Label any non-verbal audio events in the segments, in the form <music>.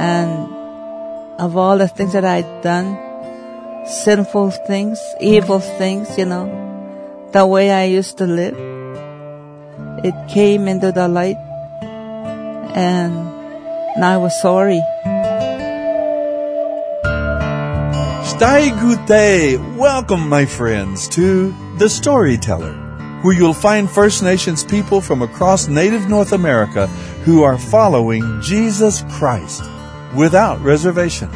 And of all the things that I'd done, sinful things, evil things, you know, the way I used to live, it came into the light and I was sorry. Stai! Welcome, my friends, to The Storyteller, where you'll find First Nations people from across native North America who are following Jesus Christ without reservation.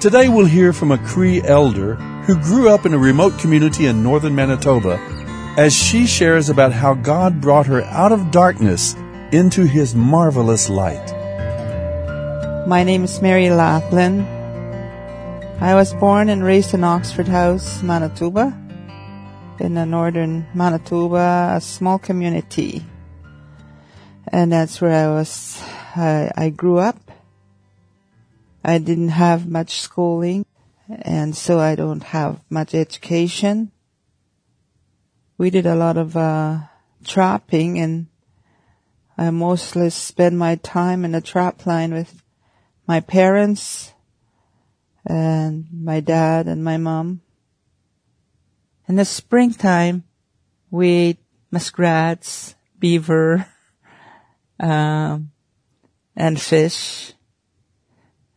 Today we'll hear from a Cree elder who grew up in a remote community in northern Manitoba as she shares about how God brought her out of darkness into his marvelous light. My name is Mary Lathlin. I was born and raised in Oxford House, Manitoba, in the northern Manitoba, a small community. And that's where I was, I, I grew up. I didn't have much schooling, and so I don't have much education. We did a lot of, uh, trapping and I mostly spend my time in the trap line with my parents and my dad and my mom. In the springtime, we ate muskrats, beaver, <laughs> um, and fish,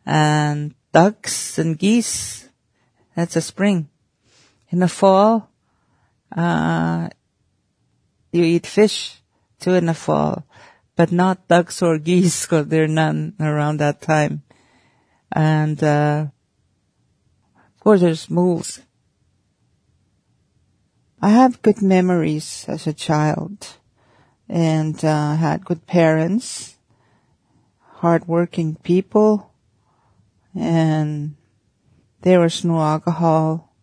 and ducks and geese. That's a spring. In the fall, uh, you eat fish too in the fall, but not ducks or geese because there are none around that time. And, uh, of course, there's moles. I have good memories as a child and uh, had good parents, hardworking people, and there was no alcohol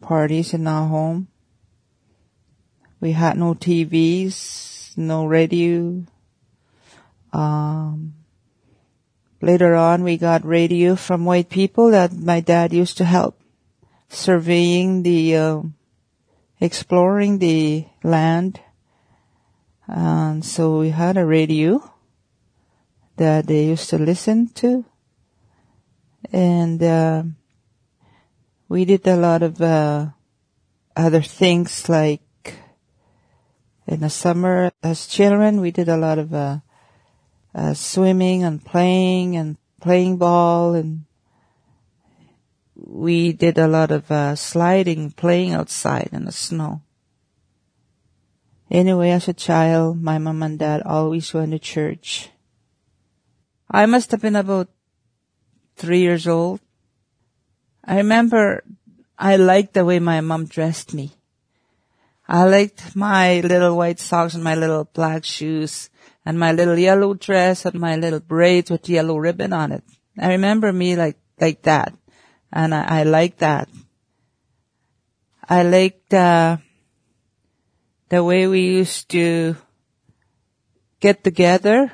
parties in our home. We had no TVs, no radio. Um, later on, we got radio from white people that my dad used to help surveying the, uh, exploring the land. And so we had a radio that they used to listen to. And, uh, we did a lot of, uh, other things like in the summer as children, we did a lot of, uh, uh, swimming and playing and playing ball and we did a lot of uh, sliding, playing outside in the snow. Anyway, as a child, my mom and dad always went to church. I must have been about three years old. I remember I liked the way my mom dressed me. I liked my little white socks and my little black shoes and my little yellow dress and my little braids with yellow ribbon on it. I remember me like, like that. And I, I like that. I liked, uh, the way we used to get together,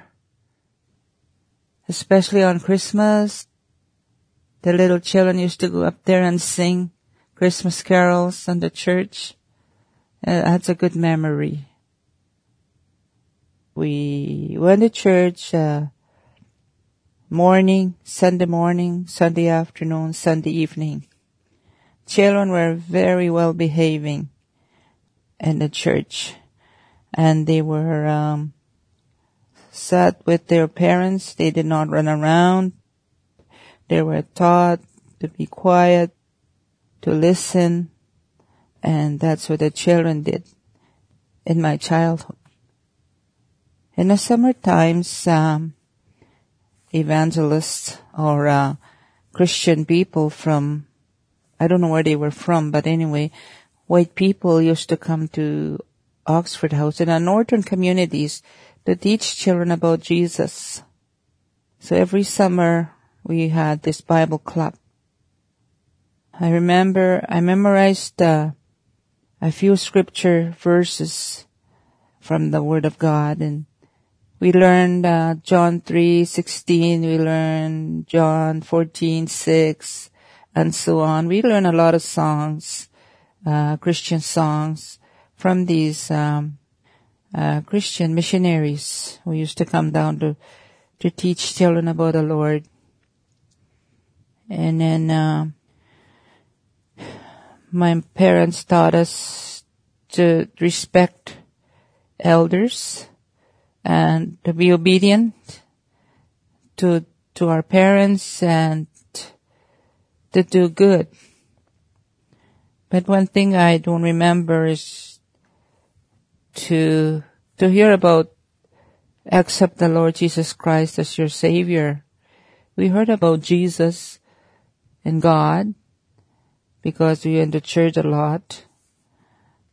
especially on Christmas. The little children used to go up there and sing Christmas carols in the church. Uh, that's a good memory. We went to church, uh, morning, Sunday morning, Sunday afternoon, Sunday evening. Children were very well behaving in the church and they were, um, sat with their parents. They did not run around. They were taught to be quiet, to listen, and that's what the children did in my childhood. In the summer times, um, evangelists or uh, Christian people from, I don't know where they were from, but anyway, white people used to come to Oxford House in our northern communities to teach children about Jesus. So every summer we had this Bible club. I remember I memorized uh, a few scripture verses from the Word of God and we learned uh, John 3:16, we learned John 14:6 and so on. We learned a lot of songs, uh, Christian songs from these um, uh, Christian missionaries who used to come down to to teach children about the Lord. And then, uh, my parents taught us to respect elders and to be obedient to, to our parents and to do good. But one thing I don't remember is to, to hear about accept the Lord Jesus Christ as your Savior. We heard about Jesus and God because we went to church a lot.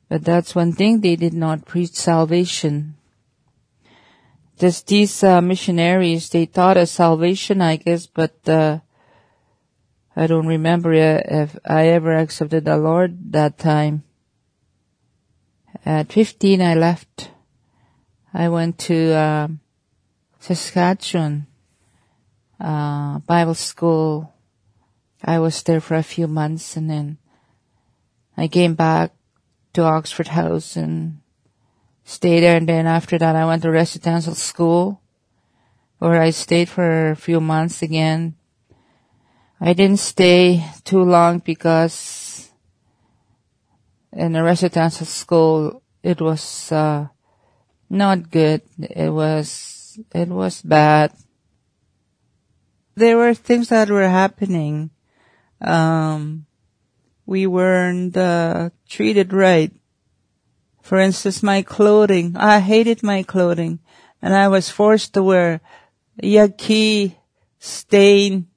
But that's one thing they did not preach salvation. Just these uh, missionaries, they taught us salvation, I guess, but uh, I don't remember if I ever accepted the Lord that time. At 15, I left. I went to uh, Saskatchewan uh, Bible school. I was there for a few months, and then I came back to Oxford House and stayed there. And then after that, I went to residential school, where I stayed for a few months again I didn't stay too long because in the residential school it was uh, not good. It was it was bad. There were things that were happening. Um, we weren't uh, treated right. For instance, my clothing. I hated my clothing, and I was forced to wear yucky, stained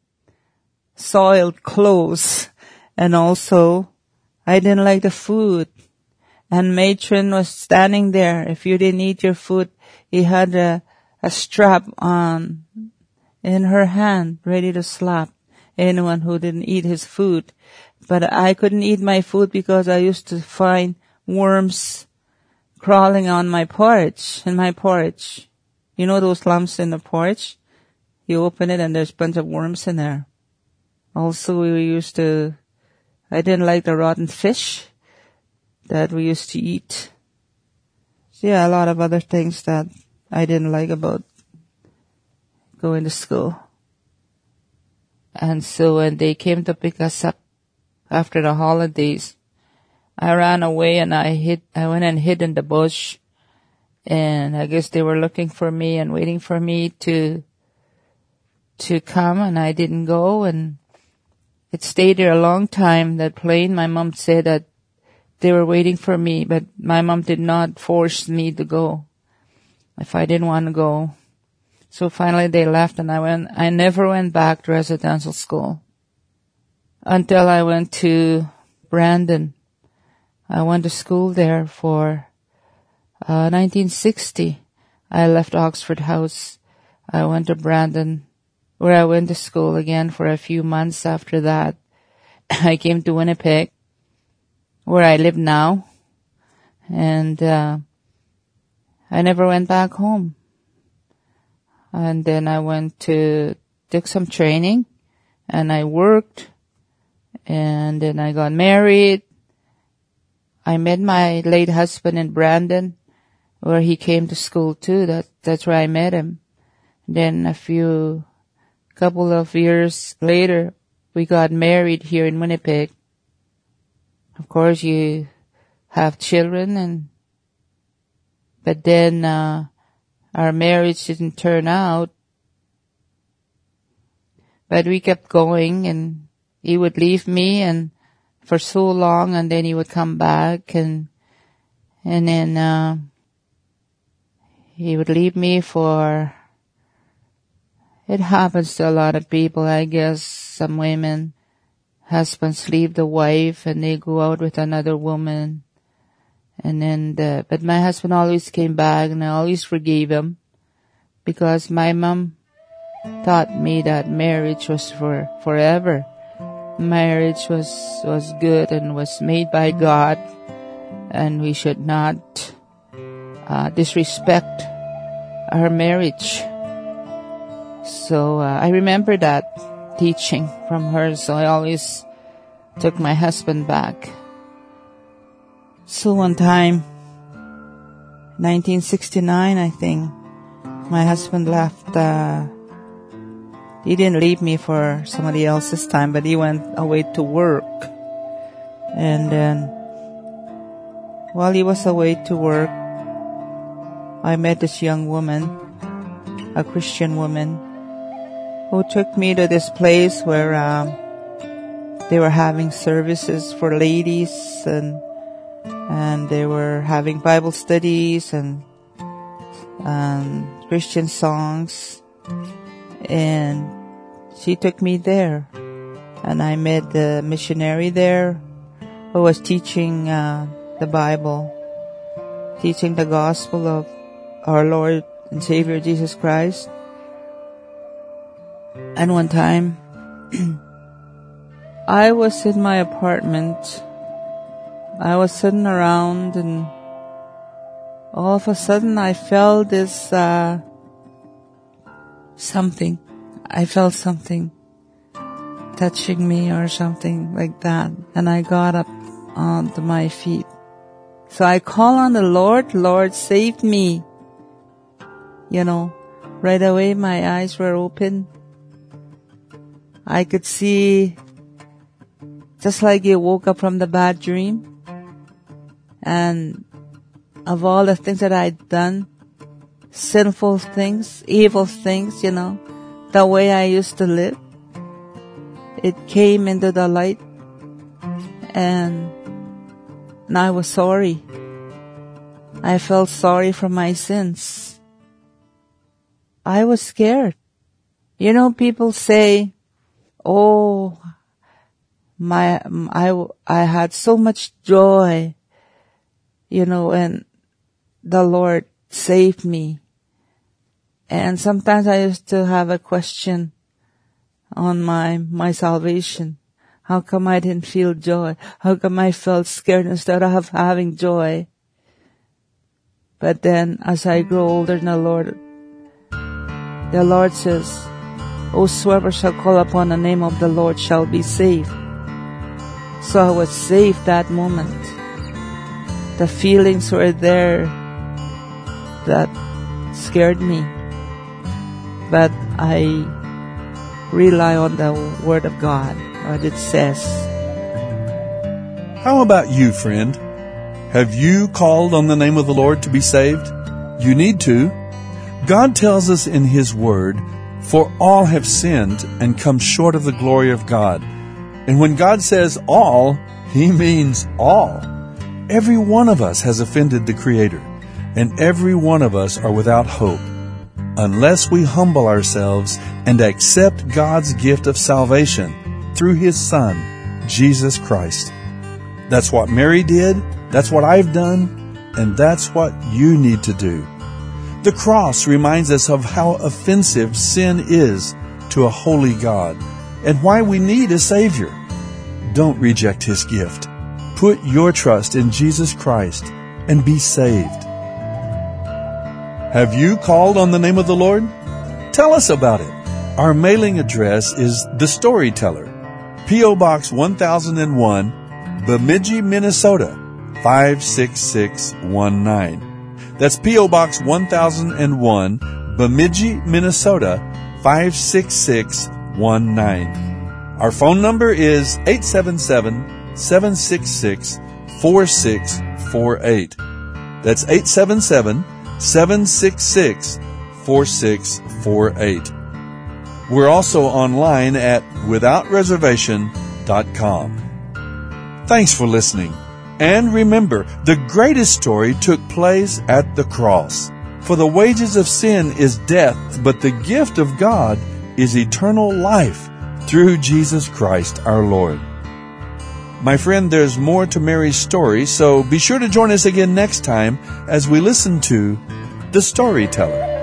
soiled clothes. And also, I didn't like the food. And matron was standing there. If you didn't eat your food, he had a, a strap on in her hand, ready to slap anyone who didn't eat his food. But I couldn't eat my food because I used to find worms crawling on my porridge, in my porridge. You know those lumps in the porridge? You open it and there's a bunch of worms in there. Also, we used to, I didn't like the rotten fish that we used to eat. So yeah, a lot of other things that I didn't like about going to school. And so when they came to pick us up after the holidays, I ran away and I hid, I went and hid in the bush. And I guess they were looking for me and waiting for me to, to come and I didn't go and it stayed there a long time, that plane. My mom said that they were waiting for me, but my mom did not force me to go if I didn't want to go. So finally they left and I went, I never went back to residential school until I went to Brandon. I went to school there for uh, 1960. I left Oxford House. I went to Brandon where I went to school again for a few months after that. <coughs> I came to Winnipeg, where I live now, and uh, I never went back home. And then I went to took some training, and I worked, and then I got married. I met my late husband in Brandon, where he came to school too. That that's where I met him. Then a few couple of years later, we got married here in Winnipeg. Of course, you have children and, but then, uh, our marriage didn't turn out. But we kept going and he would leave me and for so long and then he would come back and, and then, uh, he would leave me for it happens to a lot of people, I guess. Some women, husbands leave the wife and they go out with another woman. And then the, but my husband always came back and I always forgave him because my mom taught me that marriage was for forever. Marriage was, was good and was made by God and we should not uh, disrespect our marriage. So uh, I remember that teaching from her, so I always took my husband back. So one time, 1969, I think, my husband left uh, he didn't leave me for somebody else this time, but he went away to work. And then while he was away to work, I met this young woman, a Christian woman, who took me to this place where um, they were having services for ladies and and they were having Bible studies and um, Christian songs and she took me there and I met the missionary there who was teaching uh, the Bible, teaching the gospel of our Lord and Savior Jesus Christ. And one time, <clears throat> I was in my apartment. I was sitting around and all of a sudden I felt this, uh, something. I felt something touching me or something like that. And I got up onto my feet. So I call on the Lord, Lord, save me. You know, right away my eyes were open. I could see just like you woke up from the bad dream. And of all the things that I'd done, sinful things, evil things, you know, the way I used to live. It came into the light and, I was sorry. I felt sorry for my sins. I was scared. You know, people say, oh, my, I, I had so much joy, you know, and the Lord saved me. And sometimes I used to have a question on my, my salvation. How come I didn't feel joy? How come I felt scared instead of having joy? But then as I grow older in the Lord, the Lord says, Whosoever shall call upon the name of the Lord shall be saved. So I was saved that moment. The feelings were there that scared me but I rely on the Word of God, what it says. How about you, friend? Have you called on the name of the Lord to be saved? You need to. God tells us in His Word, For all have sinned and come short of the glory of God. And when God says all, He means all. Every one of us has offended the Creator, and every one of us are without hope unless we humble ourselves and accept God's gift of salvation through His Son, Jesus Christ. That's what Mary did, that's what I've done, and that's what you need to do. The cross reminds us of how offensive sin is to a holy God and why we need a Savior. Don't reject His gift. Put your trust in Jesus Christ and be saved. Have you called on the name of the Lord? Tell us about it. Our mailing address is The Storyteller, P.O. Box 1001, Bemidji, Minnesota 56619. That's P.O. Box 1001, Bemidji, Minnesota 56619. Our phone number is 877 766 4648. That's 877 766 4648. We're also online at withoutreservation.com. Thanks for listening. And remember, the greatest story took place at the cross. For the wages of sin is death, but the gift of God is eternal life through Jesus Christ our Lord. My friend, there's more to Mary's story, so be sure to join us again next time as we listen to The Storyteller.